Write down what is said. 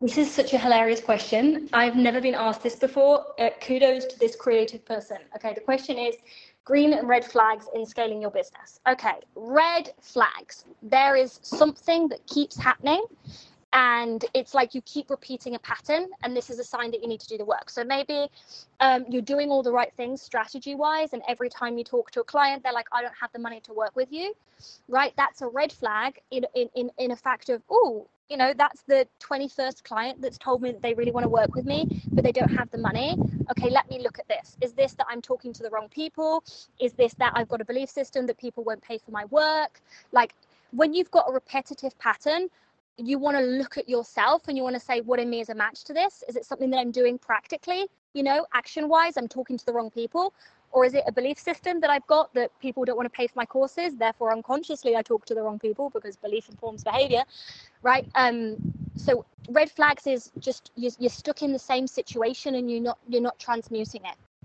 This is such a hilarious question. I've never been asked this before. Uh, kudos to this creative person. Okay, the question is green and red flags in scaling your business. Okay, red flags. There is something that keeps happening and it's like you keep repeating a pattern and this is a sign that you need to do the work so maybe um, you're doing all the right things strategy wise and every time you talk to a client they're like i don't have the money to work with you right that's a red flag in in in, in a fact of oh you know that's the 21st client that's told me that they really want to work with me but they don't have the money. Okay let me look at this. Is this that i'm talking to the wrong people? Is this that i've got a belief system that people won't pay for my work? Like when you've got a repetitive pattern you want to look at yourself and you want to say what in me is a match to this? Is it something that i'm doing practically? You know action wise i'm talking to the wrong people or is it a belief system that i've got that people don't want to pay for my courses therefore unconsciously i talk to the wrong people because belief informs behavior right? Um so red flags is just you're, you're stuck in the same situation and you're not you're not transmuting it